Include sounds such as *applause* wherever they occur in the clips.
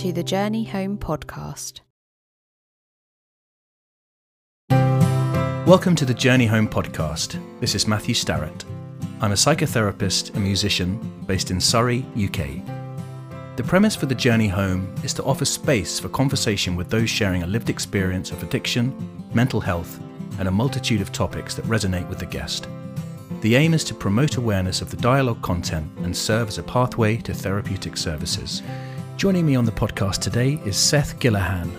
to the Journey Home podcast. Welcome to the Journey Home podcast. This is Matthew Starrett. I'm a psychotherapist and musician based in Surrey, UK. The premise for the Journey Home is to offer space for conversation with those sharing a lived experience of addiction, mental health, and a multitude of topics that resonate with the guest. The aim is to promote awareness of the dialogue content and serve as a pathway to therapeutic services. Joining me on the podcast today is Seth Gillihan,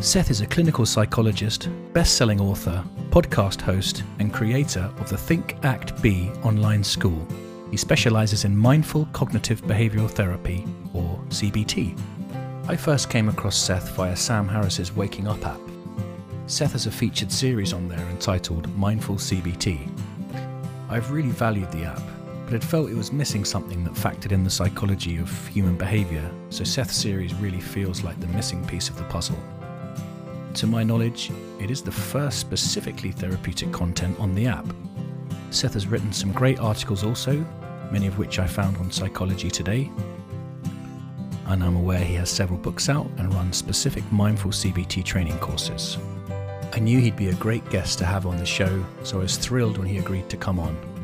Seth is a clinical psychologist, best selling author, podcast host, and creator of the Think Act Be online school. He specializes in mindful cognitive behavioral therapy, or CBT. I first came across Seth via Sam Harris's Waking Up app. Seth has a featured series on there entitled Mindful CBT. I've really valued the app, but had felt it was missing something that factored in the psychology of human behavior, so Seth's series really feels like the missing piece of the puzzle. To my knowledge, it is the first specifically therapeutic content on the app. Seth has written some great articles also, many of which I found on Psychology Today. And I'm aware he has several books out and runs specific mindful CBT training courses. I knew he'd be a great guest to have on the show, so I was thrilled when he agreed to come on.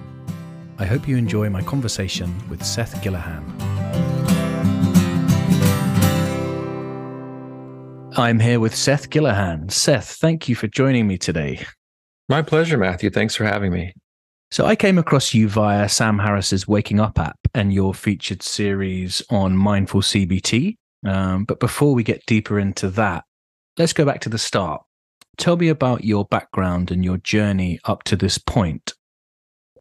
I hope you enjoy my conversation with Seth Gillihan. I'm here with Seth Gillihan. Seth, thank you for joining me today. My pleasure, Matthew. Thanks for having me. So, I came across you via Sam Harris's Waking Up app and your featured series on mindful CBT. Um, but before we get deeper into that, let's go back to the start. Tell me about your background and your journey up to this point.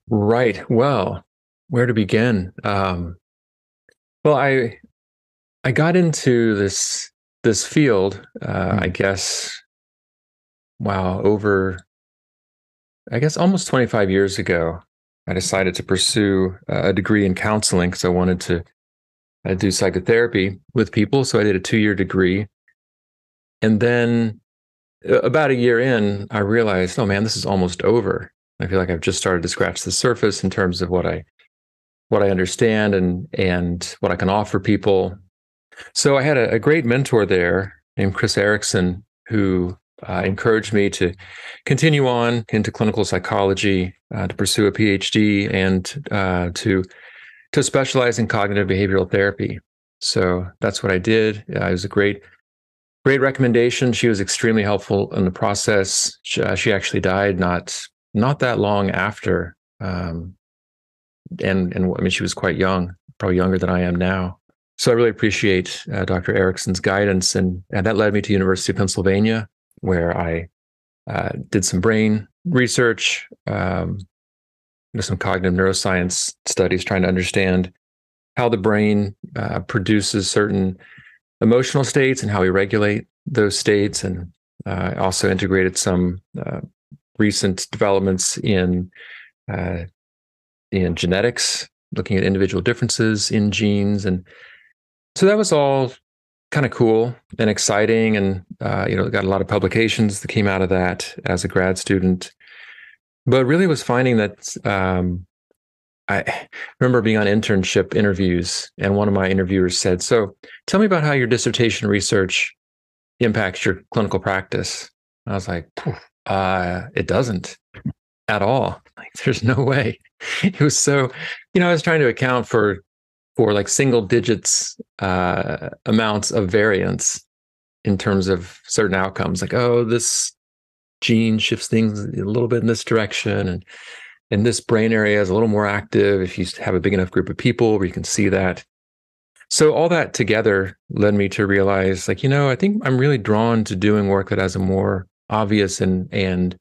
Right. Well, where to begin? Um, well, I I got into this this field, uh, I hmm. guess, wow, over, I guess, almost 25 years ago, I decided to pursue a degree in counseling because I wanted to uh, do psychotherapy with people. So I did a two year degree. And then about a year in, I realized, oh man, this is almost over. I feel like I've just started to scratch the surface in terms of what I what I understand and and what I can offer people so I had a, a great mentor there named Chris Erickson who uh, encouraged me to continue on into clinical psychology, uh, to pursue a PhD, and uh, to to specialize in cognitive behavioral therapy. So that's what I did. it was a great, great recommendation. She was extremely helpful in the process. She, uh, she actually died not not that long after, um, and and I mean she was quite young, probably younger than I am now. So I really appreciate uh, Dr. Erikson's guidance, and, and that led me to University of Pennsylvania, where I uh, did some brain research, um, some cognitive neuroscience studies, trying to understand how the brain uh, produces certain emotional states and how we regulate those states, and uh, also integrated some uh, recent developments in uh, in genetics, looking at individual differences in genes and so that was all kind of cool and exciting and uh, you know got a lot of publications that came out of that as a grad student. But really was finding that um, i remember being on internship interviews and one of my interviewers said so tell me about how your dissertation research impacts your clinical practice. I was like uh, it doesn't at all. *laughs* Like there's no way. It was so you know i was trying to account for for like single digits uh, amounts of variance in terms of certain outcomes like oh this gene shifts things a little bit in this direction and and this brain area is a little more active if you have a big enough group of people where you can see that. So all that together led me to realize like you know i think i'm really drawn to doing work that has a more obvious and and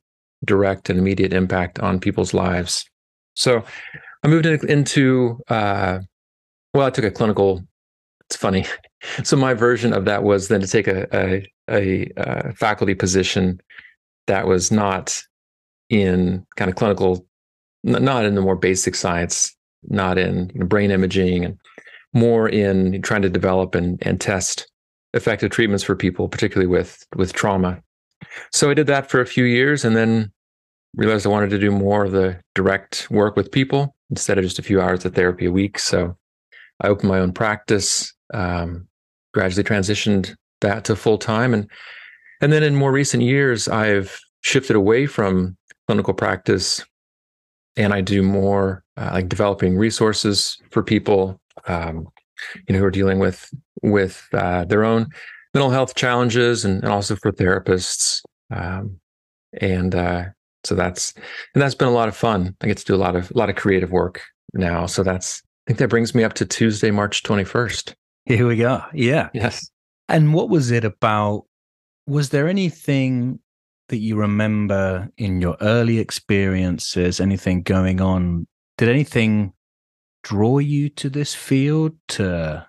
direct and immediate impact on people's lives so i moved in, into uh, well, I took a clinical. It's funny. *laughs* So my version of that was then to take a a, a, a faculty position that was not in kind of clinical, not in the more basic science, not in brain imaging, and more in trying to develop and and test effective treatments for people, particularly with with trauma. So I did that for a few years, and then realized I wanted to do more of the direct work with people instead of just a few hours of therapy a week. So I opened my own practice. Um, gradually transitioned that to full time. And and then in more recent years, I've shifted away from clinical practice and I do more uh, like developing resources for people, um, you know, who are dealing with with uh, their own mental health challenges, and, and also for therapists. Um, and uh, so that's and that's been a lot of fun. I get to do a lot of a lot of creative work now. So that's I think that brings me up to Tuesday, March twenty first. Here we go. Yeah. Yes. And what was it about? Was there anything that you remember in your early experiences, anything going on? Did anything draw you to this field, to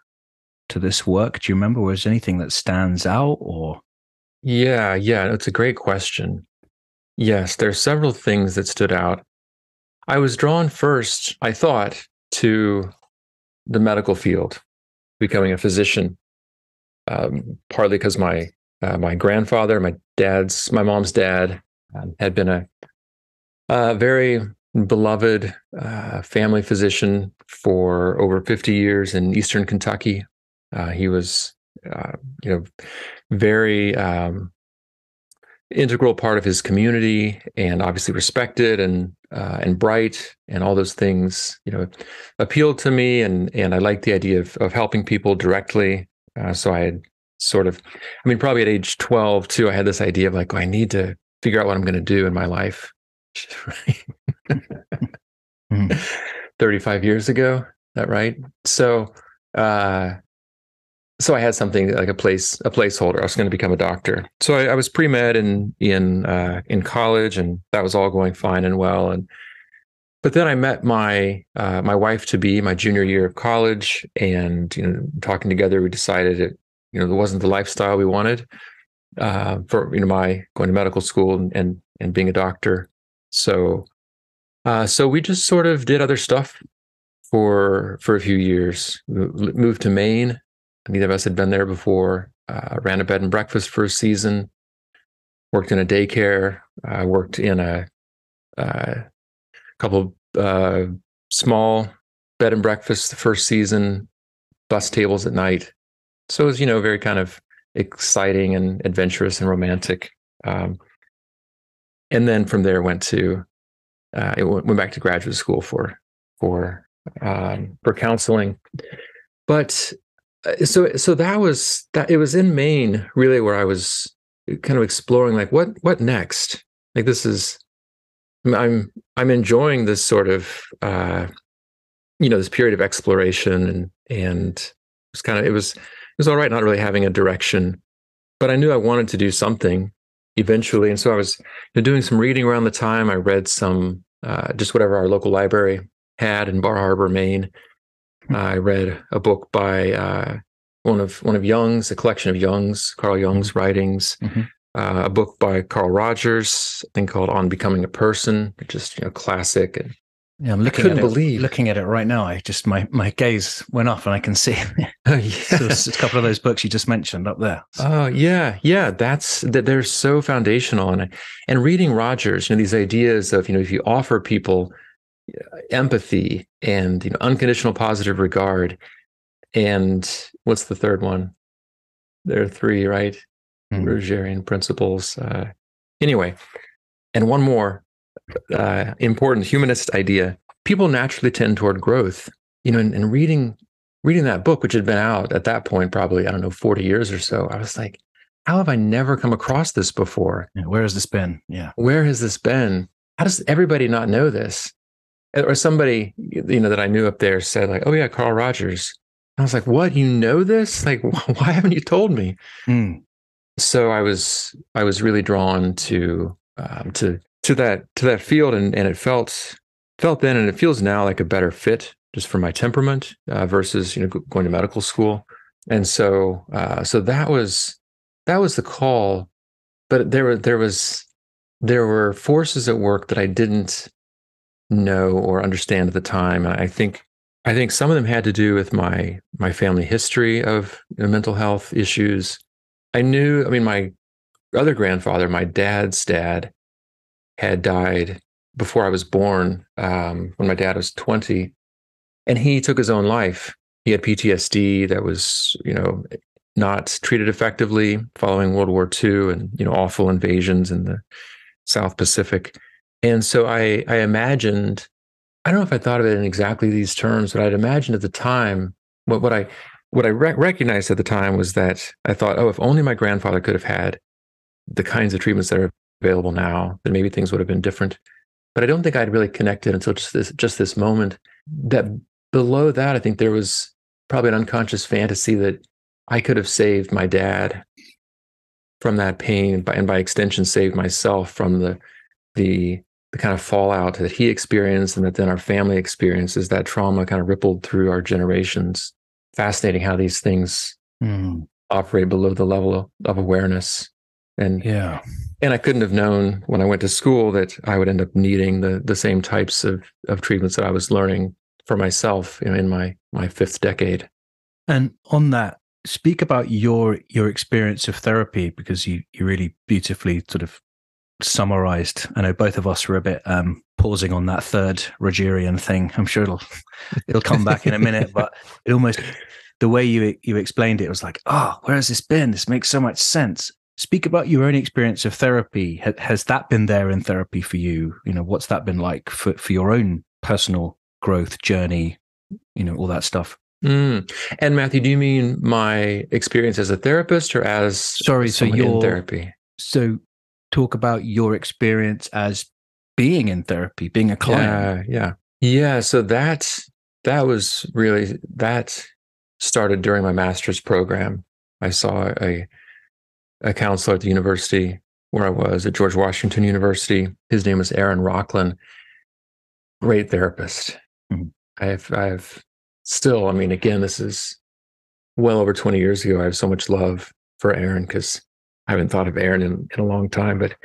to this work? Do you remember? Was anything that stands out or? Yeah, yeah, it's a great question. Yes, there are several things that stood out. I was drawn first, I thought, to the medical field, becoming a physician, um, partly because my uh, my grandfather, my dad's, my mom's dad, um, had been a, a very beloved uh, family physician for over 50 years in Eastern Kentucky. Uh, he was, uh, you know, very um, integral part of his community, and obviously respected and uh, and bright, and all those things, you know, appealed to me, and and I liked the idea of of helping people directly. Uh, so I had sort of, I mean, probably at age 12 too, I had this idea of like, oh, I need to figure out what I'm going to do in my life. mm-hmm. *laughs* *laughs* 35 years ago, that right? So, uh, so I had something like a place, a placeholder. I was going to become a doctor. So I, I was pre med in in uh, in college, and that was all going fine and well. And but then I met my uh, my wife to be my junior year of college, and you know, talking together, we decided it you know, it wasn't the lifestyle we wanted uh, for you know my going to medical school and and, and being a doctor. So, uh, so we just sort of did other stuff for for a few years. Moved to Maine. Neither of us had been there before. Uh, ran a bed and breakfast for a season. Worked in a daycare. I worked in a, uh, couple uh, small bed and breakfasts the first season. Bus tables at night so it was, you know, very kind of exciting and adventurous and romantic. Um, and then from there went to uh, it went, went back to graduate school for for um, for counseling. But uh, so so that was that it was in Maine really where I was kind of exploring like what what next like this is I'm I'm enjoying this sort of uh, you know this period of exploration and and it's kind of it was it was all right not really having a direction, but I knew I wanted to do something eventually. And so I was doing some reading around the time. I read some, uh, just whatever our local library had in Bar Harbor, Maine. I read a book by uh, one of one of Jung's, a collection of Jung's, Carl Jung's mm-hmm. writings. Mm-hmm. Uh, a book by Carl Rogers, I think called "On Becoming a Person," just you know, classic. And yeah, I'm looking I at it, believe looking at it right now. I just my my gaze went off and I can see *laughs* *laughs* oh, yeah. so a couple of those books you just mentioned up there. Oh yeah, yeah. That's that they're so foundational and and reading Rogers, you know, these ideas of you know if you offer people uh, empathy and you know unconditional positive regard, and what's the third one? There are three, right? Mm. Rogerian principles. Uh, anyway, and one more uh, important humanist idea, people naturally tend toward growth. You know, and, and reading reading that book, which had been out at that point, probably I don't know, forty years or so, I was like, how have I never come across this before? Yeah, where has this been? Yeah, where has this been? How does everybody not know this? Or somebody you know that I knew up there said like, oh yeah, Carl Rogers. I was like, what? You know this? Like, *laughs* why haven't you told me? Mm. So I was I was really drawn to um, to to that to that field and and it felt felt then and it feels now like a better fit just for my temperament uh, versus you know going to medical school and so uh, so that was that was the call but there were there was there were forces at work that I didn't know or understand at the time and I think I think some of them had to do with my my family history of you know, mental health issues I knew I mean my other grandfather my dad's dad had died before I was born, um, when my dad was 20, and he took his own life. He had PTSD that was, you know, not treated effectively following World War II and you know awful invasions in the South Pacific. And so I I imagined I don't know if I thought of it in exactly these terms, but I'd imagined at the time what what I what I re- recognized at the time was that I thought, oh, if only my grandfather could have had the kinds of treatments that are available now, then maybe things would have been different. But I don't think I'd really connected until just this just this moment. That below that, I think there was probably an unconscious fantasy that I could have saved my dad from that pain, and by extension, saved myself from the the the kind of fallout that he experienced and that then our family experiences. That trauma kind of rippled through our generations. Fascinating how these things mm. operate below the level of awareness. And yeah, and I couldn't have known when I went to school that I would end up needing the the same types of of treatments that I was learning for myself you know, in my my fifth decade. And on that, speak about your your experience of therapy because you you really beautifully sort of summarized. I know both of us were a bit um, pausing on that third Rogerian thing. I'm sure it'll it'll come back in a minute, but it almost the way you you explained it, was like, oh, where has this been? This makes so much sense. Speak about your own experience of therapy. Has that been there in therapy for you? You know, what's that been like for for your own personal growth journey? You know, all that stuff. Mm. And Matthew, do you mean my experience as a therapist or as sorry? So your therapy. So talk about your experience as being in therapy, being a client. Yeah, yeah, yeah. So that that was really that started during my master's program. I saw a a counselor at the university where I was at George Washington University. His name was Aaron Rocklin. Great therapist. Mm-hmm. I've I've still, I mean, again, this is well over 20 years ago. I have so much love for Aaron because I haven't thought of Aaron in, in a long time, but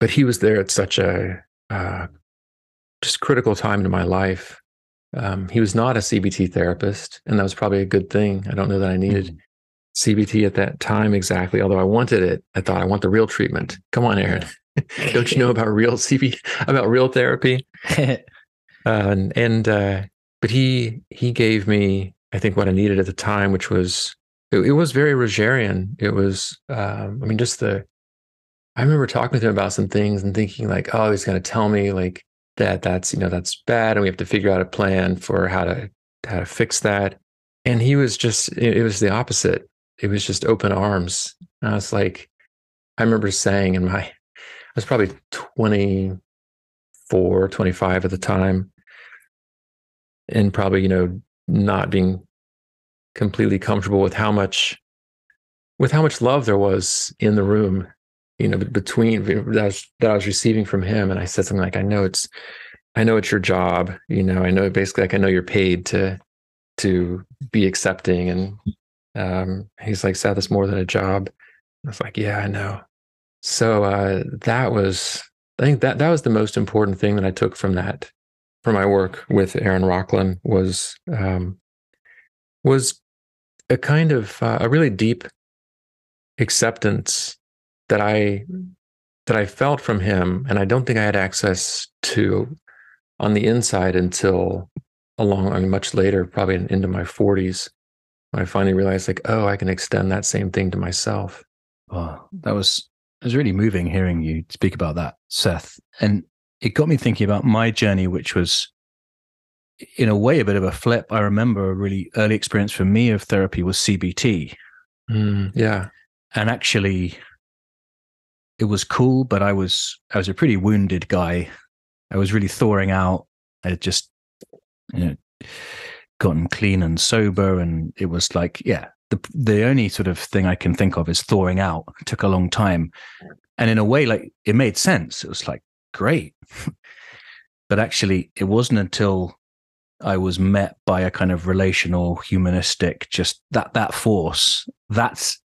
but he was there at such a uh, just critical time in my life. Um, he was not a CBT therapist, and that was probably a good thing. I don't know that I needed mm-hmm. CBT at that time exactly, although I wanted it. I thought I want the real treatment. Come on, Aaron. *laughs* don't you know about real CBT, about real therapy? *laughs* uh, and, and uh, but he he gave me, I think, what I needed at the time, which was it, it was very Rogerian. It was, um, I mean, just the, I remember talking with him about some things and thinking like, oh, he's going to tell me like that that's, you know, that's bad. And we have to figure out a plan for how to, how to fix that. And he was just, it, it was the opposite. It was just open arms. And I was like, I remember saying in my, I was probably 24, 25 at the time. And probably, you know, not being completely comfortable with how much with how much love there was in the room you know between that I, was, that I was receiving from him. And i said something like i know it's i know it's your job you know i know basically like i know you're paid to to be accepting. And um, he's like seth it's more than a job. I was like yeah i know. So uh, that was i think that that was the most important thing that i took from that from my work with aaron rocklin was um, was a kind of uh, a really deep acceptance that I that I felt from him, and I don't think I had access to on the inside until along I mean, much later, probably into my 40s, when I finally realized like, oh, I can extend that same thing to myself. Oh, that was it was really moving hearing you speak about that, Seth. And it got me thinking about my journey, which was in a way a bit of a flip. I remember a really early experience for me of therapy was CBT. Mm, yeah. And actually it was cool, but I was I was a pretty wounded guy. I was really thawing out. I had just you know gotten clean and sober and it was like, yeah, the the only sort of thing I can think of is thawing out. It took a long time. And in a way, like it made sense. It was like, great. *laughs* but actually it wasn't until I was met by a kind of relational, humanistic, just that that force. That's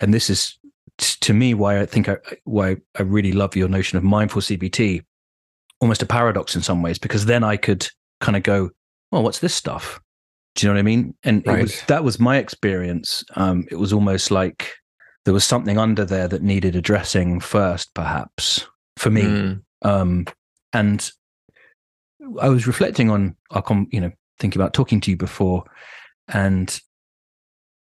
and this is t- to me why I think I why I really love your notion of mindful CBT. Almost a paradox in some ways, because then I could kind of go, "Well, what's this stuff?" Do you know what I mean? And right. was, that was my experience. Um, it was almost like there was something under there that needed addressing first, perhaps for me. Mm. Um, and I was reflecting on our, com- you know, thinking about talking to you before, and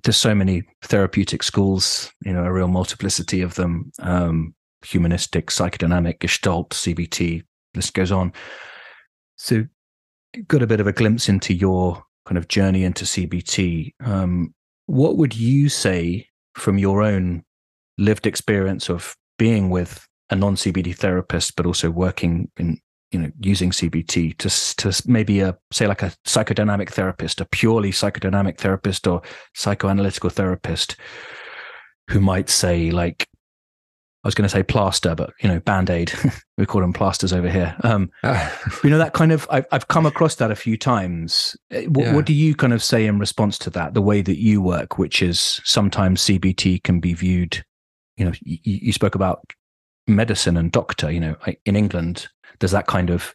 there's so many therapeutic schools, you know, a real multiplicity of them, um, humanistic, psychodynamic, gestalt, CBT, list goes on. So got a bit of a glimpse into your kind of journey into CBT. Um, what would you say from your own lived experience of being with a non-CBT therapist, but also working in you know using CBT to to maybe a say like a psychodynamic therapist, a purely psychodynamic therapist or psychoanalytical therapist who might say like I was going to say plaster, but you know, band aid. *laughs* we call them plasters over here. Um, *laughs* you know, that kind of. I've I've come across that a few times. Uh, what, yeah. what, do you kind of say in response to that? The way that you work, which is sometimes CBT can be viewed. You know, you, you spoke about medicine and doctor. You know, in England, there's that kind of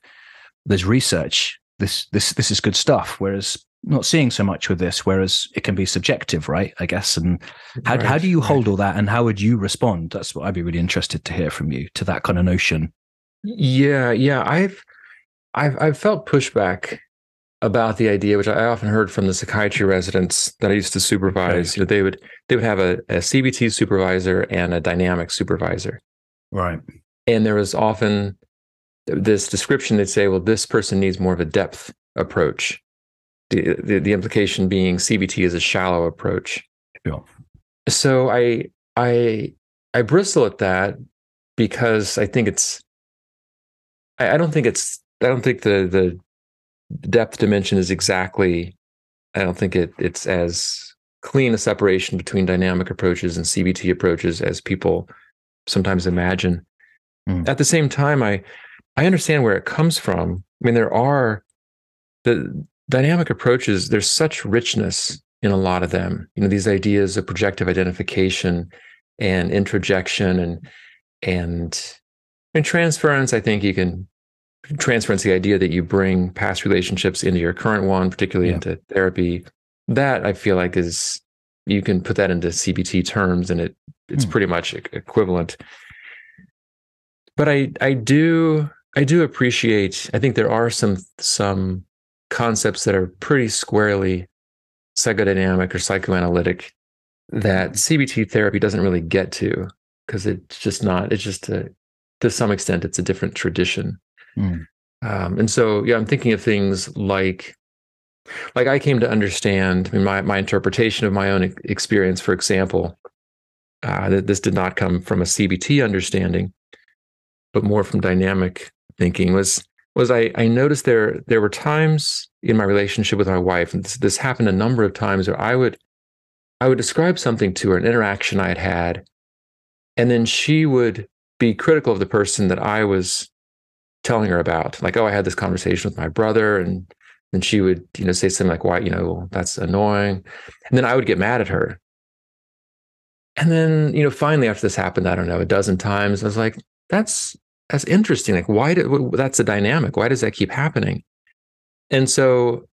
there's research. This this this is good stuff. Whereas not seeing so much with this, whereas it can be subjective, right? I guess. And how right, how do you hold all that, and how would you respond? That's what I'd be really interested to hear from you to that kind of notion. Yeah, yeah, I've I've I've felt pushback about the idea, which I often heard from the psychiatry residents that I used to supervise. Right. You know, they would they would have a, a CBT supervisor and a dynamic supervisor, right? And there was often this description they'd say, well, this person needs more of a depth approach. The, the, the implication being CBT is a shallow approach. Yeah. So I I I bristle at that because I think it's I, I don't think it's I don't think the the depth dimension is exactly I don't think it it's as clean a separation between dynamic approaches and CBT approaches as people sometimes imagine. Mm. At the same time, I I understand where it comes from. I mean, there are the dynamic approaches, there's such richness in a lot of them. You know, these ideas of projective identification and introjection and and and transference, I think you can transference the idea that you bring past relationships into your current one, particularly yeah. into therapy. That I feel like is you can put that into CBT terms and it it's hmm. pretty much equivalent. But I I do I do appreciate. I think there are some some concepts that are pretty squarely psychodynamic or psychoanalytic that CBT therapy doesn't really get to because it's just not. It's just a, to some extent it's a different tradition. Mm. Um, and so yeah, I'm thinking of things like like I came to understand I mean, my my interpretation of my own experience, for example, uh, that this did not come from a CBT understanding, but more from dynamic thinking was was I, I noticed there there were times in my relationship with my wife, and this, this happened a number of times where I would I would describe something to her, an interaction I had had, and then she would be critical of the person that I was telling her about. Like, oh, I had this conversation with my brother, and then she would, you know, say something like, why, you know, that's annoying. And then I would get mad at her. And then, you know, finally after this happened, I don't know, a dozen times, I was like, that's that's interesting. Like, why did that's a dynamic? Why does that keep happening? And so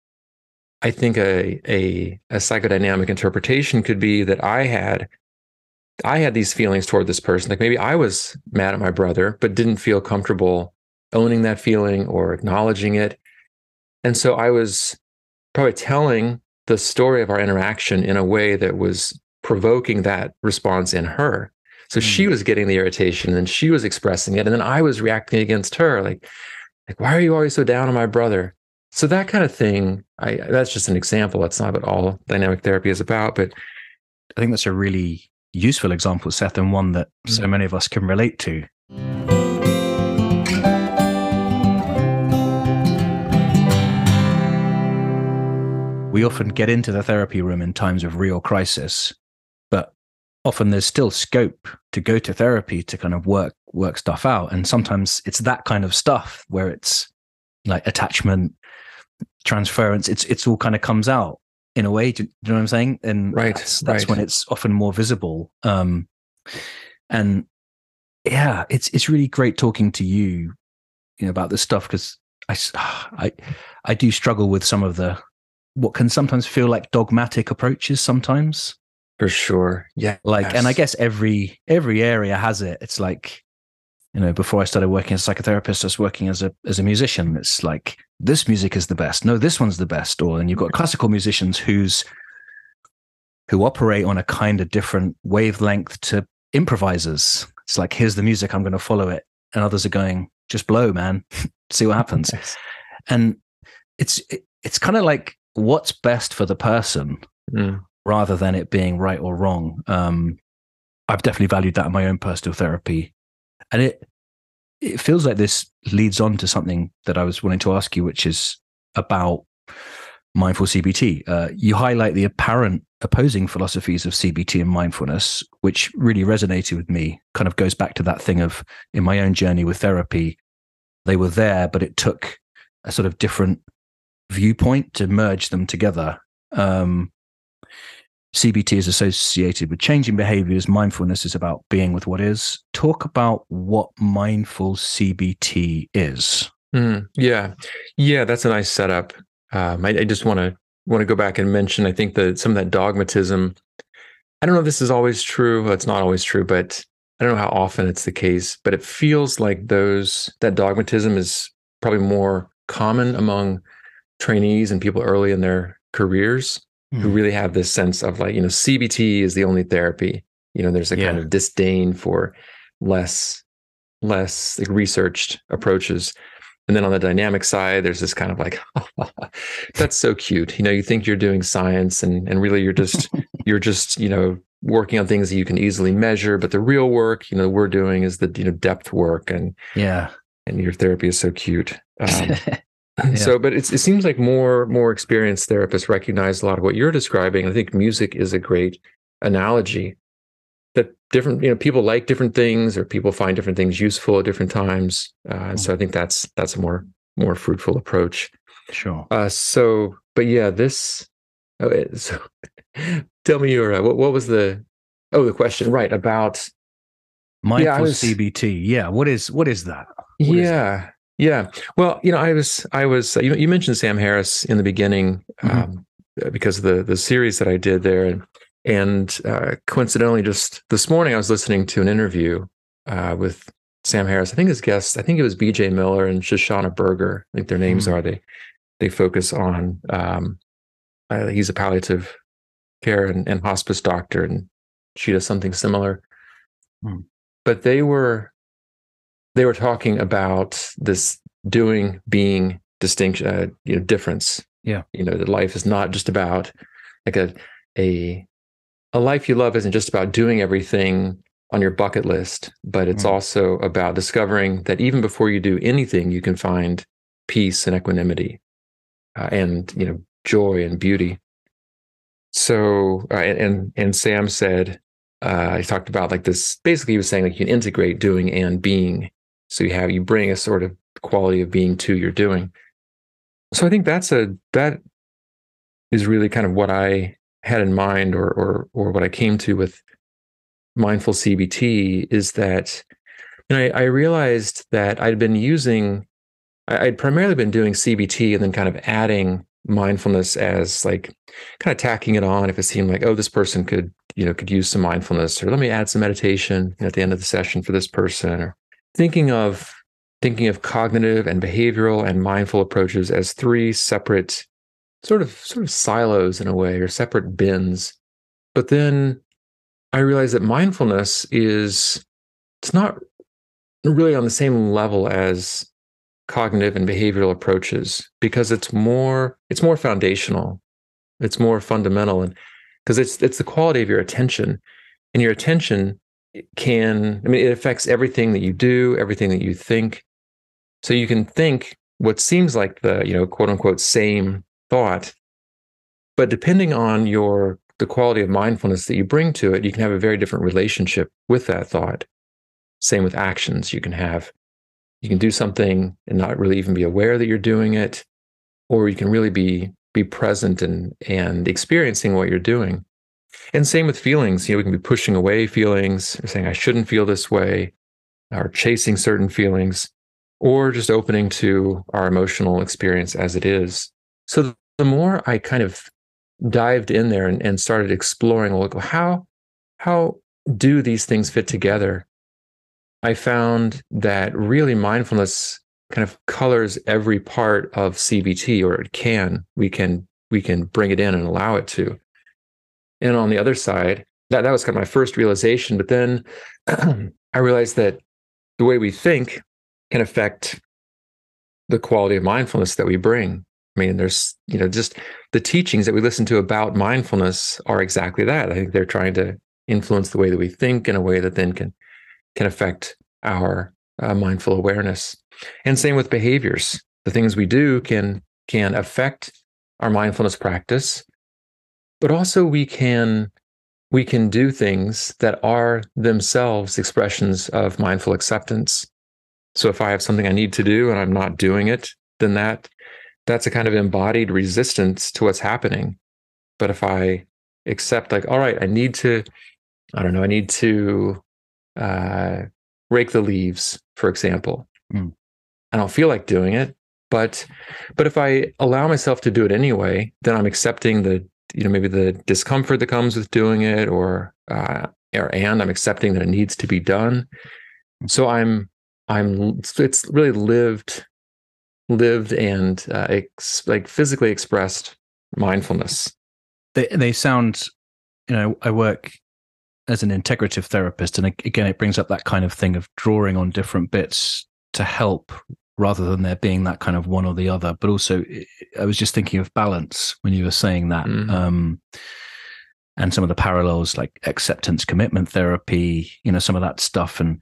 I think a, a, a psychodynamic interpretation could be that I had I had these feelings toward this person. Like maybe I was mad at my brother, but didn't feel comfortable owning that feeling or acknowledging it. And so I was probably telling the story of our interaction in a way that was provoking that response in her. So mm. she was getting the irritation and she was expressing it. And then I was reacting against her, like, like, why are you always so down on my brother? So that kind of thing, I that's just an example. That's not what all dynamic therapy is about. But I think that's a really useful example, Seth, and one that mm. so many of us can relate to. We often get into the therapy room in times of real crisis often there's still scope to go to therapy to kind of work work stuff out. And sometimes it's that kind of stuff where it's like attachment transference it's it's all kind of comes out in a way do, do you know what i'm saying? And right that's, that's right. when it's often more visible. Um and yeah it's it's really great talking to you you know about this stuff because i *sighs* i i do struggle with some of the what can sometimes feel like dogmatic approaches sometimes for sure. Yeah. Like, yes. and I guess every every area has it. It's like, you know, before I started working as a psychotherapist, I was working as a as a musician. It's like this music is the best. No, this one's the best. Or and you've got classical musicians who's who operate on a kind of different wavelength to improvisers. It's like, here's the music, I'm going to follow it. And others are going, just blow, man, *laughs* see what happens. Yes. And it's, it, it's kind of like what's best for the person mm. Rather than it being right or wrong. Um, I've definitely valued that in my own personal therapy. And it, it feels like this leads on to something that I was wanting to ask you, which is about mindful CBT. Uh, you highlight the apparent opposing philosophies of CBT and mindfulness, which really resonated with me. Kind of goes back to that thing of in my own journey with therapy, they were there, but it took a sort of different viewpoint to merge them together. Um, CBT is associated with changing behaviors. Mindfulness is about being with what is. Talk about what mindful CBT is. Mm, yeah, yeah, that's a nice setup. Um, I, I, just want to want to go back and mention. I think that some of that dogmatism. I don't know if this is always true. It's not always true, but I don't know how often it's the case. But it feels like those that dogmatism is probably more common among trainees and people early in their careers mm. who hmm. really have this sense of like you know CBT is the only therapy. You know, there's a yeah. kind of disdain for less less like researched approaches. And then on the dynamic side, there's this kind of like, *laughs* that's so cute. You know, you think you're doing science and and really you're just *laughs* you're just, you know, working on things that you can easily measure. But the real work, you know, we're doing is the, you know, depth work and yeah. And your therapy is so cute. Um, *laughs* yeah. So, but it seems like more more experienced therapists recognize a lot of what you're describing. I think music is a great analogy that different you know people like different things or people find different things useful at different times. Uh, and mm-hmm. so i think that's that's a more more fruitful approach. Sure. Uh, so but yeah this oh, *laughs* so tell me your uh, what, what was the oh the question right about mindful yeah, was, cbt yeah what is what is that? What yeah. is yeah well you know i was i was you, you mentioned sam harris in the beginning mm-hmm. um, because of the the series that i did there and and uh, coincidentally, just this morning, I was listening to an interview uh, with Sam Harris. I think his guests, I think it was B.J. Miller and Shoshana Berger. I think their names mm-hmm. are. They they focus on. Um, uh, he's a palliative care and, and, hospice doctor, and she does something similar. Mm. But they were they were talking about this doing being distinction, uh, you know, difference. Yeah, you know, that life is not just about like a a a life you love isn't just about doing everything on your bucket list, but it's mm. also about discovering that even before you do anything, you can find peace and equanimity, uh, and you know joy and beauty. So, uh, and and Sam said uh, he talked about like this. Basically, he was saying like you can integrate doing and being. So you have you bring a sort of quality of being to your doing. So I think that's a that is really kind of what I had in mind or or or what I came to with mindful CBT is that know, I, I realized that I'd been using I'd primarily been doing CBT and then kind of adding mindfulness as like kind of tacking it on if it seemed like oh this person could you know could use some mindfulness or let me add some meditation at the end of the session for this person or thinking of thinking of cognitive and behavioral and mindful approaches as three separate sort of sort of silos in a way or separate bins. But then I realized that mindfulness is it's not really on the same level as cognitive and behavioral approaches because it's more it's more foundational it's more fundamental and because it's it's the quality of your attention and your attention can i mean it affects everything that you do everything that you think so you can think what seems like the you know quote unquote same thought. But depending on your the quality of mindfulness that you bring to it, you can have a very different relationship with that thought. Same with actions. You can have you can do something and not really even be aware that you're doing it, or you can really be be present and and experiencing what you're doing. And same with feelings. You know, we can be pushing away feelings, or saying I shouldn't feel this way, or chasing certain feelings, or just opening to our emotional experience as it is. So the more I kind of dived in there and, and started exploring, well, how how do these things fit together? I found that really mindfulness kind of colors every part of CBT, or it can. We can we can bring it in and allow it to. And on the other side, that that was kind of my first realization. But then *clears throat* I realized that the way we think can affect the quality of mindfulness that we bring. I mean, there's, you know, just the teachings that we listen to about mindfulness are exactly that. I think they're trying to influence the way that we think in a way that then can can affect our uh, mindful awareness. And same with behaviors. The things we do can can affect our mindfulness practice, but also we can we can do things that are themselves expressions of mindful acceptance. So if I have something I need to do and I'm not doing it, then that that's a kind of embodied resistance to what's happening. But if I accept like, all right, I need to, I don't know, I need to uh, rake the leaves, for example. Mm. I don't feel like doing it, but but if I allow myself to do it anyway, then I'm accepting the you know maybe the discomfort that comes with doing it, or uh, or and I'm accepting that it needs to be done. So I'm I'm it's really lived lived and uh, ex- like physically expressed mindfulness. They they sound, you know, I work as an integrative therapist, and again, it brings up that kind of thing of drawing on different bits to help rather than there being that kind of one or the other. But also, I was just thinking of balance when you were saying that. Mm-hmm. Um, and some of the parallels like acceptance commitment therapy, you know, some of that stuff and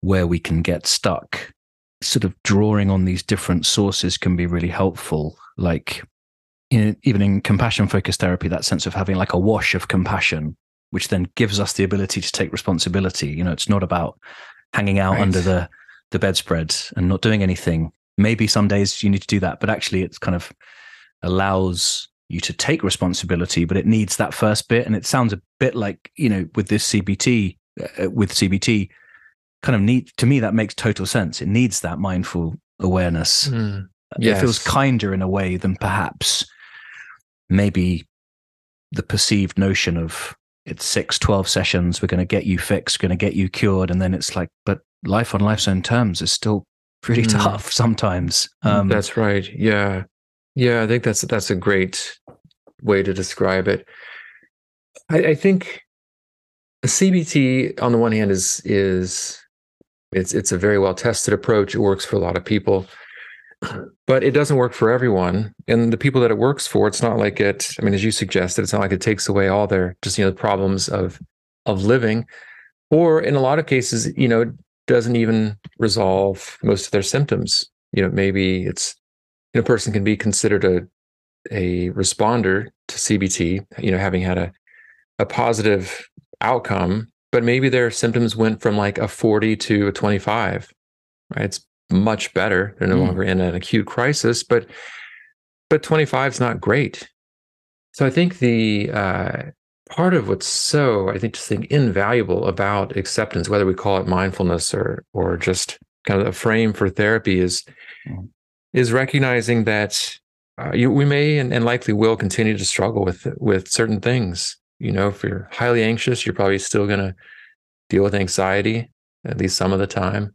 where we can get stuck sort of drawing on these different sources can be really helpful. Like in, even in compassion focused therapy, that sense of having like a wash of compassion, which then gives us the ability to take responsibility. You know, it's not about hanging out right. under the the bedspread and not doing anything. Maybe some days you need to do that, but actually, it's kind of allows you to take responsibility, but it needs that first bit. And it sounds a bit like you know with this CBT uh, with CBT kind of need to me that makes total sense. It needs that mindful awareness. Mm, yes. It feels kinder in a way than perhaps maybe the perceived notion of it's six, 12 sessions, we're going to get you fixed, going to get you cured. And then it's like, but life on life's own terms is still pretty mm. tough *laughs* sometimes. Um, that's right. Yeah. Yeah. I think that's, that's a great way to describe it. I, I think CBT on the one hand is, is it's it's a very well tested approach. It works for a lot of people, but it doesn't work for everyone. And the people that it works for, it's not like it. I mean, as you suggested, it's not like it takes away all their just you know the problems of of living, or in a lot of cases, you know, doesn't even resolve most of their symptoms. You know, maybe it's you know, a person can be considered a a responder to CBT. You know, having had a a positive outcome but maybe their symptoms went from like a 40 to a 25 right it's much better they're no mm. longer in an acute crisis but but 25 is not great so i think the uh, part of what's so i think just think invaluable about acceptance whether we call it mindfulness or or just kind of a frame for therapy is mm. is recognizing that uh, you, we may and, and likely will continue to struggle with with certain things you know, if you're highly anxious, you're probably still going to deal with anxiety at least some of the time.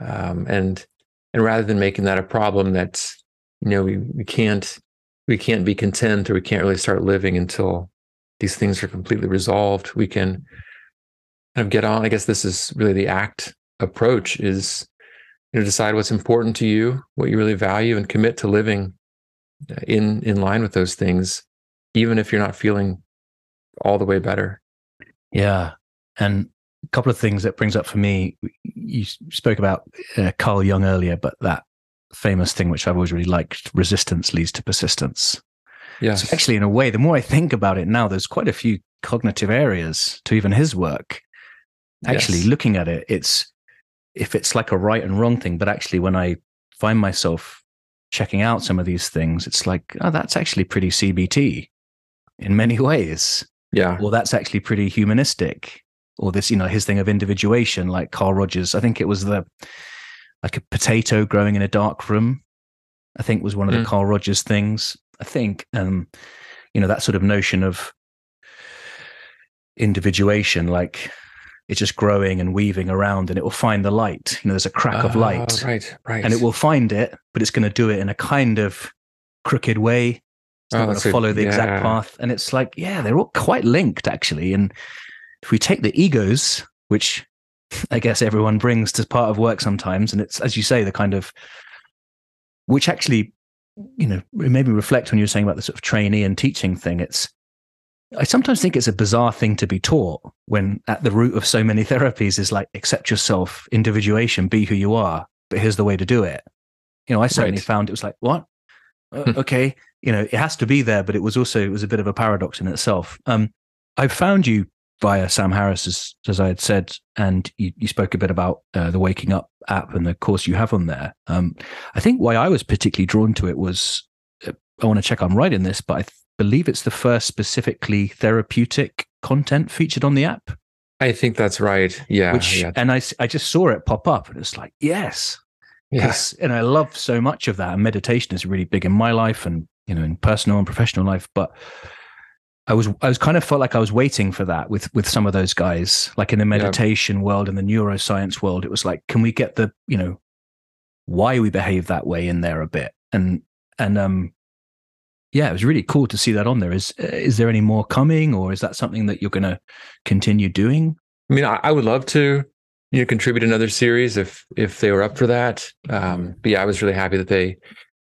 Um, and and rather than making that a problem that's you know we, we can't we can't be content or we can't really start living until these things are completely resolved we can kind of get on i guess this is really the act approach is you know decide what's important to you what you really value and commit to living in in line with those things even if you're not feeling all the way better. Yeah. And a couple of things that brings up for me, you spoke about uh, Carl Jung earlier, but that famous thing, which I've always really liked, resistance leads to persistence. Yeah. So actually, in a way, the more I think about it now, there's quite a few cognitive areas to even his work. Actually, yes. looking at it, it's if it's like a right and wrong thing, but actually, when I find myself checking out some of these things, it's like, oh, that's actually pretty CBT in many *laughs* ways. Yeah. Well, that's actually pretty humanistic. Or this, you know, his thing of individuation, like Carl Rogers. I think it was the like a potato growing in a dark room. I think was one of the mm. Carl Rogers things. I think, um, you know, that sort of notion of individuation, like it's just growing and weaving around, and it will find the light. You know, there's a crack uh, of light, right, right, and it will find it, but it's going to do it in a kind of crooked way It's not oh, going to follow the yeah. exact path. And it's like, yeah, they're all quite linked actually. And if we take the egos, which *laughs* I guess everyone brings to part of work sometimes, and it's as you say, the kind of which actually, you know, it made me reflect when you were saying about the sort of trainee and teaching thing. It's I sometimes think it's a bizarre thing to be taught when at the root of so many *laughs* therapies is like accept yourself, individuation, be who you are, but here's the way to do it. You know, I certainly right. found it was like, what? Uh, okay, you know, it has to be there, but it was also it was a bit of a paradox in itself. Um, I found you via Sam Harris, as, as I had said, and you, you spoke a bit about uh, the Waking Up app and the course you have on there. Um, I think why I was particularly drawn to it was uh, I want to check I'm right in this, but I th- believe it's the first specifically therapeutic content featured on the app. I think that's right. Yeah. Which, yeah. And I, I just saw it pop up and it's like, yes. Yes. And I love so much of that. And meditation is really big in my life and, you know, in personal and professional life. But I was I was kind of felt like I was waiting for that with with some of those guys, like in the meditation yeah. world and the neuroscience world. It was like, can we get the you know why we behave that way in there a bit? And and um yeah, it was really cool to see that on there. Is is there any more coming, or is that something that you're going to continue doing? I mean, I, I, would love to you know contribute another series if if they were up for that. Um, but yeah, I was really happy that they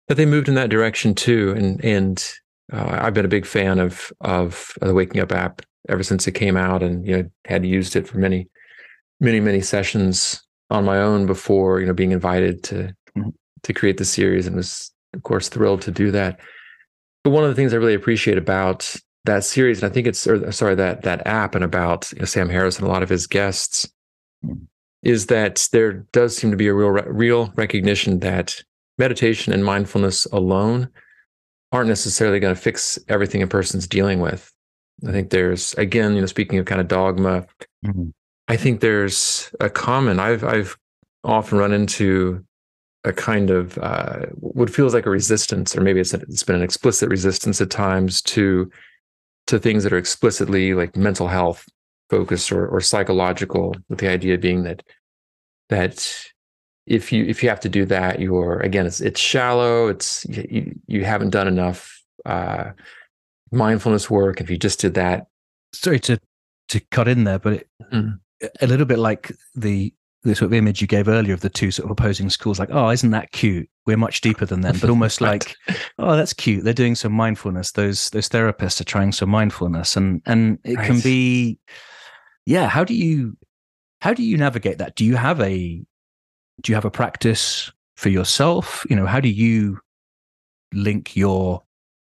that they moved in that direction too, and and uh, I've been a big fan of of the Waking Up app ever since it came out, and you know had used it for many, many, many sessions on my own before you know being invited to mm-hmm. to create the series, and was of course thrilled to do that. But one of the things I really appreciate about that series, and I think it's or, sorry that that app and about you know, Sam Harris and a lot of his guests, mm-hmm. is that there does seem to be a real real recognition that meditation and mindfulness alone aren't necessarily going to fix everything a person's dealing with. I think there's again, you know, speaking of kind of dogma, mm-hmm. I think there's a common. I've I've often run into a kind of uh, what feels like a resistance, or maybe it's, it's been an explicit resistance at times to to things that are explicitly like mental health focused or or psychological, with the idea being that that if you if you have to do that, you're again it's it's shallow. It's you, you haven't done enough uh, mindfulness work. If you just did that, sorry to to cut in there, but it, mm. a little bit like the the sort of image you gave earlier of the two sort of opposing schools, like, oh, isn't that cute? We're much deeper than them, but *laughs* almost like, oh, that's cute. They're doing some mindfulness. Those those therapists are trying some mindfulness, and and it right. can be, yeah. How do you how do you navigate that? Do you have a do you have a practice for yourself? You know, how do you link your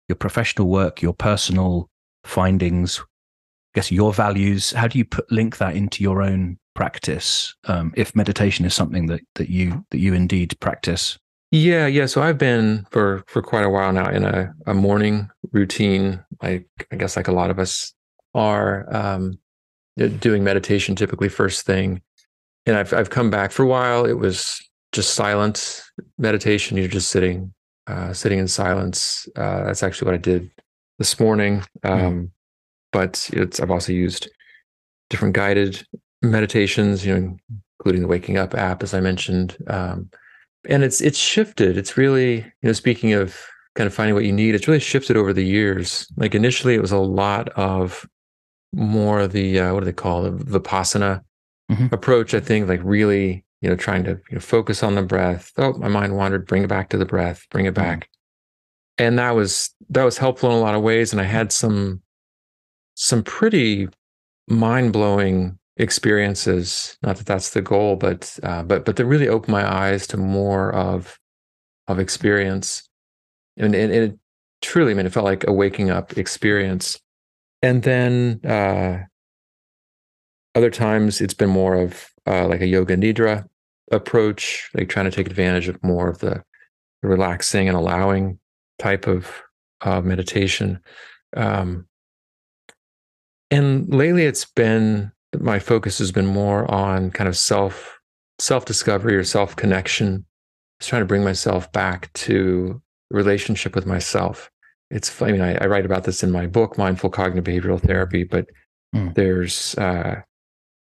your professional work, your personal findings, I guess your values? How do you put link that into your own practice? Um, if meditation is something that that you that you indeed practice. Yeah, yeah. So I've been for for quite a while now in a, a morning routine. Like I guess like a lot of us are um, doing meditation typically first thing and I've I've come back for a while. It was just silent meditation. You're just sitting, uh, sitting in silence. Uh, that's actually what I did this morning. Hmm. Um, mm. But it's I've also used different guided meditations, you know, including the Waking Up app, as I mentioned. Um, and it's it's shifted. It's really you know, speaking of kind of finding what you need, it's really shifted over the years. Like initially, it was a lot of more the uh, what do they call it, the vipassana mm-hmm. approach, I think, like really, you know, trying to you know, focus on the breath. Oh, my mind wandered, bring it back to the breath, bring it mm-hmm. back. And that was that was helpful in a lot of ways. And I had some some pretty mind-blowing experiences. Not that that's the goal, but uh, but but that really opened my eyes to more of of experience. And, and, and it truly, I mean, it felt like a waking up experience. And then uh, other times it's been more of uh, like a yoga nidra approach, like trying to take advantage of more of the, relaxing and allowing type of uh, meditation. Um, and lately, it's been my focus has been more on kind of self self discovery or self connection. Just trying to bring myself back to relationship with myself. It's I mean I, I write about this in my book, Mindful Cognitive Behavioral Therapy, but mm. there's uh,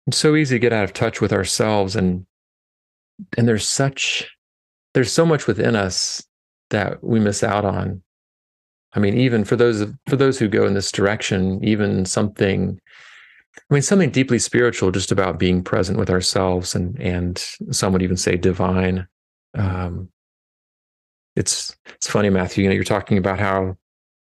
it's so easy to get out of touch with ourselves and and there's such there's so much within us that we miss out on I mean, even for those for those who go in this direction, even something, I mean, something deeply spiritual, just about being present with ourselves, and and some would even say divine. Um, it's it's funny, Matthew. You know, you're talking about how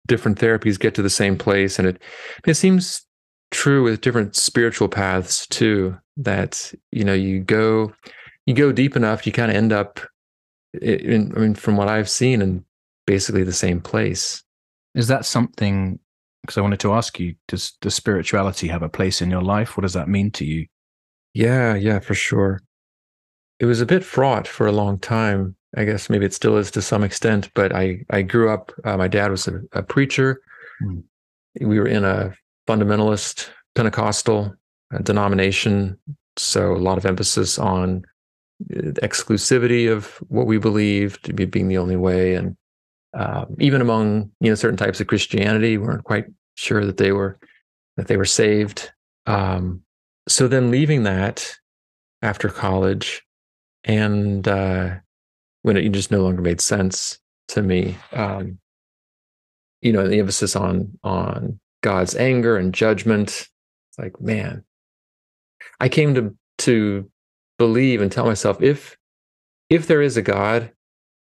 different therapies get to the same place, and it it seems true with different spiritual paths too. That you know, you go you go deep enough, you kind of end up. In, I mean, from what I've seen, in basically the same place. Is that something? Because I wanted to ask you: Does does spirituality have a place in your life? What does that mean to you? Yeah, yeah, for sure. It was a bit fraught for a long time. I guess maybe it still is to some extent. But I I grew up. Uh, my dad was a, a preacher. Hmm. We were in a fundamentalist Pentecostal uh, denomination, so a lot of emphasis on uh, exclusivity of what we believed being the only way and um, even among you know certain types of Christianity, we weren't quite sure that they were that they were saved. Um, so then leaving that after college, and uh, when it just no longer made sense to me, um, you know, the emphasis on on God's anger and judgment. It's like, man, I came to to believe and tell myself if if there is a God,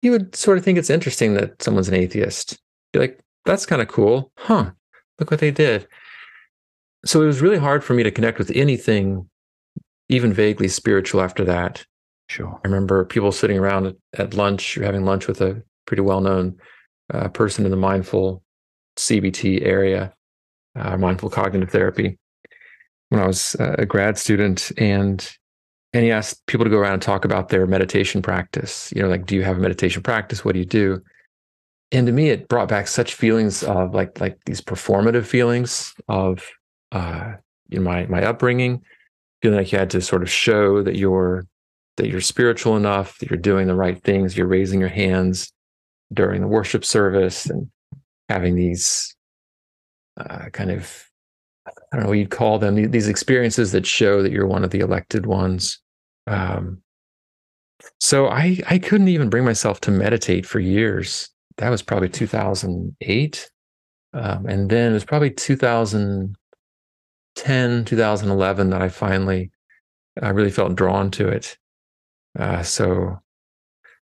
you would sort of think it's interesting that someone's an atheist. Be like, that's kind of cool. Huh. Look what they did. So it was really hard for me to connect with anything, even vaguely spiritual after that. Sure. I remember people sitting around at lunch, or having lunch with a pretty well known uh, person in the mindful CBT area, uh, mindful cognitive therapy, when I was uh, a grad student. And and he asked people to go around and talk about their meditation practice. You know, like, do you have a meditation practice? What do you do? And to me, it brought back such feelings of like like these performative feelings of uh, you know my my upbringing, feeling like you had to sort of show that you're that you're spiritual enough, that you're doing the right things, you're raising your hands during the worship service, and having these uh, kind of I don't know what you'd call them these experiences that show that you're one of the elected ones. Um, so I I couldn't even bring myself to meditate for years. That was probably 2008, um, and then it was probably 2010, 2011 that I finally I really felt drawn to it. Uh, so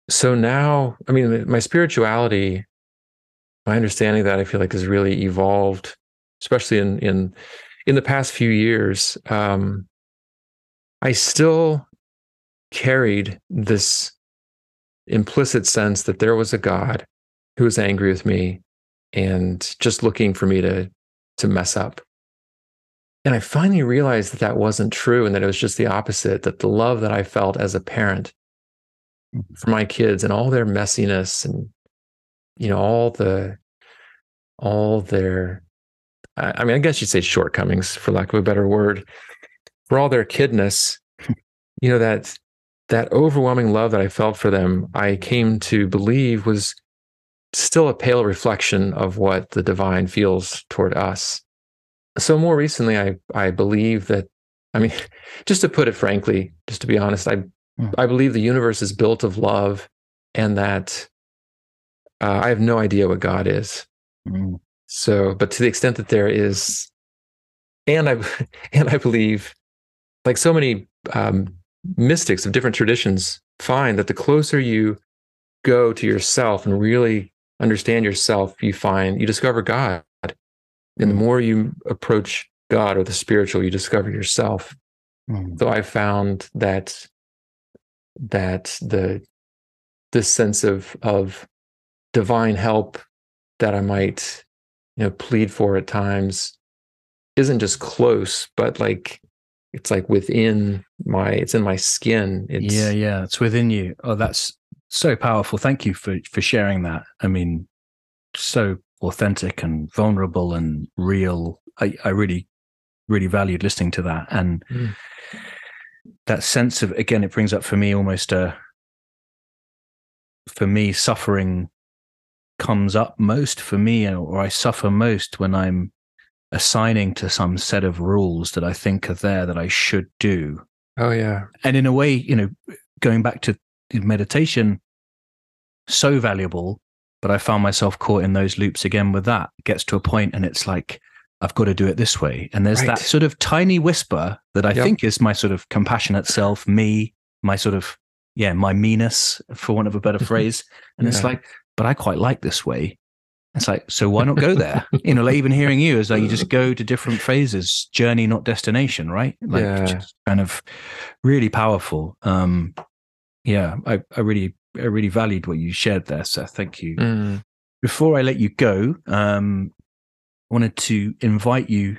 so now, I mean, my spirituality, my understanding that I feel like has really evolved, especially in in in the past few years. Um, I still carried this implicit sense that there was a God who was angry with me and just looking for me to to mess up. And I finally realized that that wasn't true and that it was just the opposite that the love that I felt as a parent for my kids and all their messiness and you know all the all their I mean I guess you'd say shortcomings for lack of a better word for all their kidness you know that that overwhelming love that I felt for them, I came to believe was still a pale reflection of what the divine feels toward us. So more recently, I I believe that, I mean, *laughs* just to put it frankly, just to be honest, I mm. I believe the universe is built of love, and that uh, I have no idea what God is. Mm. So, but to the extent that there is, and I *laughs* and I believe, like so many um, mystics of different traditions find that the closer you go to yourself and really understand yourself, you find you discover God. And the hmm. more you approach God or the spiritual, you discover yourself. Mm. So I found that that the this sense of of divine help that I might you know plead for at times isn't just close, but like it's like within my it's in my skin. It's yeah yeah it's within you. Oh that's so powerful. Thank you for for sharing that. I mean so authentic and vulnerable and real. I i really really valued listening to that. And mm. that sense of again it brings up for me almost a for me suffering comes up most for me or i suffer most when i'm assigning to some set of rules that I think are there that I should do. Oh yeah. And in a way, you know, going back to meditation, so valuable but I found myself caught in those loops again with that. It gets to a point and it's like, I've got to do it this way. And there's Right. that sort of tiny whisper that I Yep. think is my sort of compassionate self, me, my sort of, yeah, my meanness, for want of a better *laughs* phrase. And it's like, but I quite like this way. It's like, so why not go there? *laughs* you know, like even hearing you is like you just go to different phases, journey, not destination, right? Like Yeah. just kind of really powerful. Um, yeah, I, I really, I really valued what you shared there. So thank you. Mm. Before I let you go, um, I wanted to invite you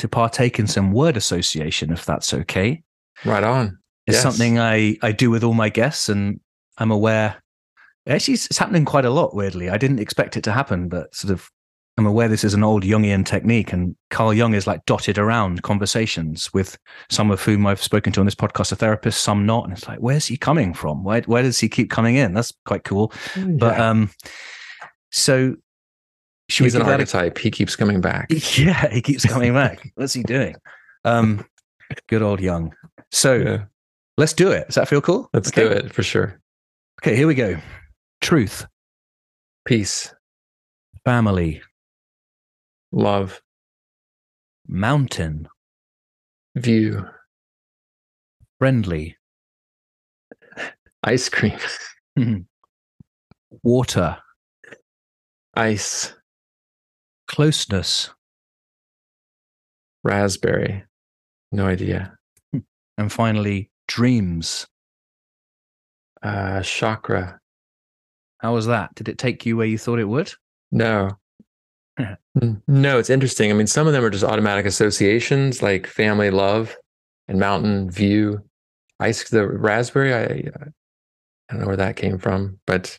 to partake in some word association, if that's okay. Right on. It's Yes. something I, I do with all my guests, and I'm aware. Actually, it's it's happening quite a lot. Weirdly, I didn't expect it to happen, but sort of, I'm aware this is an old Jungian technique, and Carl Jung is like dotted around conversations with some of whom I've spoken to on this podcast, a therapist, some not, and it's like, where's he coming from? Where where does he keep coming in? That's quite cool. But um, so should he's an give that a archetype. He keeps coming back. *laughs* yeah, he keeps coming back. *laughs* What's he doing? Um, good old Jung. So Yeah. let's do it. Does that feel cool? Let's Okay. do it for sure. Okay, here we go. Truth, Peace, family, love, mountain, view, friendly, ice cream, *laughs* water, ice, closeness, raspberry. No idea. *laughs* and finally, dreams. Uh, chakra. How was that? Did it take you where you thought it would? No. *laughs* Mm, no, it's interesting. I mean, some of them are just automatic associations like family love and mountain view. Ice, the raspberry, I, I don't know where that came from, but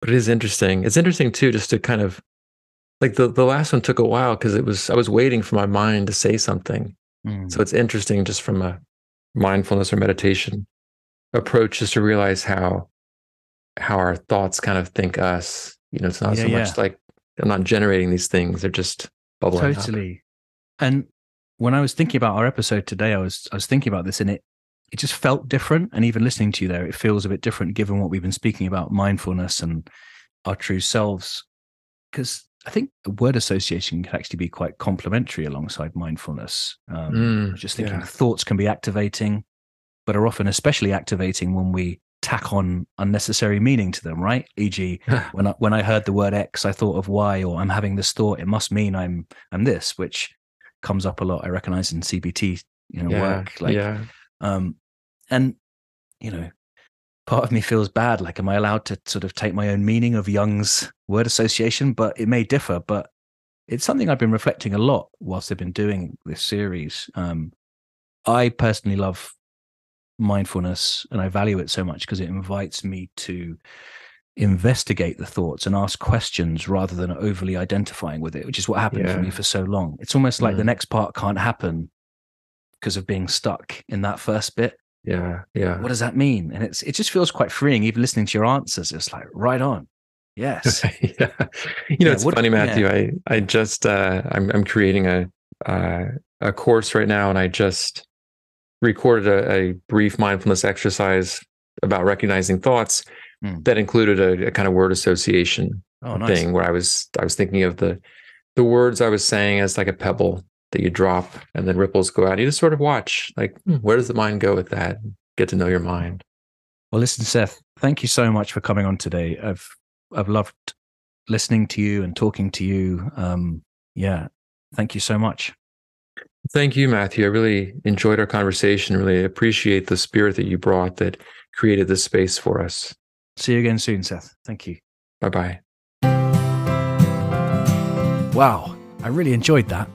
but it is interesting. It's interesting too, just to kind of like the, the last one took a while because it was I was waiting for my mind to say something. Mm. So it's interesting just from a mindfulness or meditation approach, just to realize how how our thoughts kind of think us. You know, it's not Yeah, so yeah. much like I'm not generating these things; they're just bubbling up. totally. And when I was thinking about our episode today, I was I was thinking about this, and it it just felt different. And even listening to you there, it feels a bit different given what we've been speaking about mindfulness and our true selves. Because I think word association can actually be quite complementary alongside mindfulness. Um, Mm, just thinking yeah. thoughts can be activating, but are often especially activating when we tack on unnecessary meaning to them, right? E.g., *laughs* when I, when I heard the word X, I thought of Y, or I'm having this thought. It must mean I'm I'm this, which comes up a lot. I recognize in CBT, you know, yeah, work. Like, yeah, um, and you know, part of me feels bad. Like, am I allowed to sort of take my own meaning of Jung's word association? But it may differ. But it's something I've been reflecting a lot whilst I've been doing this series. Um, I personally love mindfulness and I value it so much because it invites me to investigate the thoughts and ask questions rather than overly identifying with it, which is what happened for me for so long. It's almost like the Mm. next part can't happen because of being stuck in that first bit. yeah, yeah. What does that mean? And it's it just feels quite freeing, even listening to your answers. It's like right on. Yes. *laughs* yeah. You know, Yeah, it's what- funny, Matthew. I I just uh, I'm I'm creating a uh, a course right now, and I just recorded a, a brief mindfulness exercise about recognizing thoughts Hmm. that included a, a kind of word association oh, nice. thing where I was I was thinking of the the words I was saying as like a pebble that you drop and then ripples go out. You just sort of watch, like, hmm, where does the mind go with that? Get to know your mind. Well, listen, Seth, thank you so much for coming on today. I've I've loved listening to you and talking to you. Um, yeah, thank you so much. Thank you, Matthew. I really enjoyed our conversation. Really appreciate the spirit that you brought that created this space for us. See you again soon, Seth. Thank you. Bye bye. Wow, I really enjoyed that.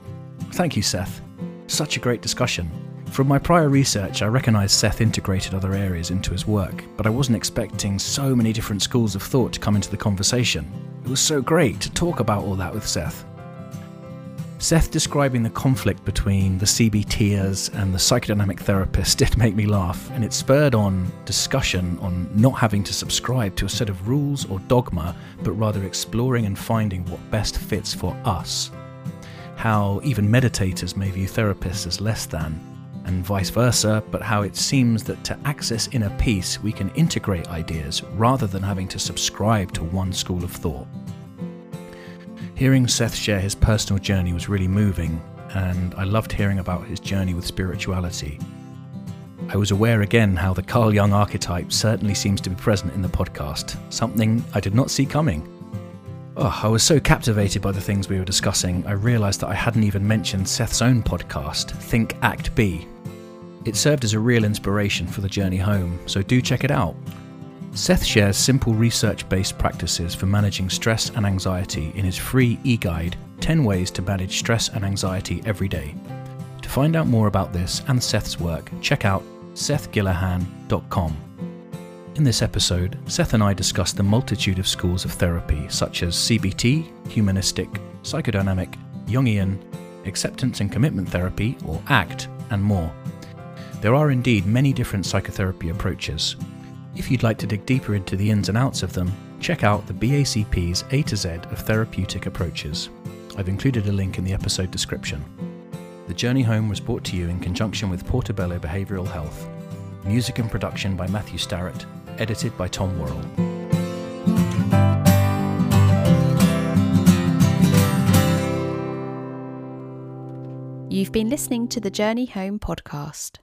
Thank you, Seth. Such a great discussion. From my prior research, I recognised Seth integrated other areas into his work, but I wasn't expecting so many different schools of thought to come into the conversation. It was so great to talk about all that with Seth. Seth describing the conflict between the CBTers and the psychodynamic therapist did make me laugh, and it spurred on discussion on not having to subscribe to a set of rules or dogma, but rather exploring and finding what best fits for us. How even meditators may view therapists as less than. and vice versa, but how it seems that to access inner peace, we can integrate ideas rather than having to subscribe to one school of thought. Hearing Seth share his personal journey was really moving, and I loved hearing about his journey with spirituality. I was aware again how the Carl Jung archetype certainly seems to be present in the podcast, something I did not see coming. Oh, I was so captivated by the things we were discussing, I realised that I hadn't even mentioned Seth's own podcast, Think Act Be. It served as a real inspiration for the journey home, so do check it out. Seth shares simple research based practices for managing stress and anxiety in his free e guide 10 Ways to Manage Stress and Anxiety Every Day. To find out more about this and Seth's work, check out sethgillihan.com. In this episode, Seth and I discuss the multitude of schools of therapy such as CBT, humanistic, psychodynamic, Jungian, acceptance and commitment therapy, or ACT, and more. There are indeed many different psychotherapy approaches. If you'd like to dig deeper into the ins and outs of them, check out the BACP's A to Z of therapeutic approaches. I've included a link in the episode description. The Journey Home was brought to you in conjunction with Portobello Behavioural Health. Music and production by Matthew Starrett edited by Tom Worrell. You've been listening to the Journey Home podcast.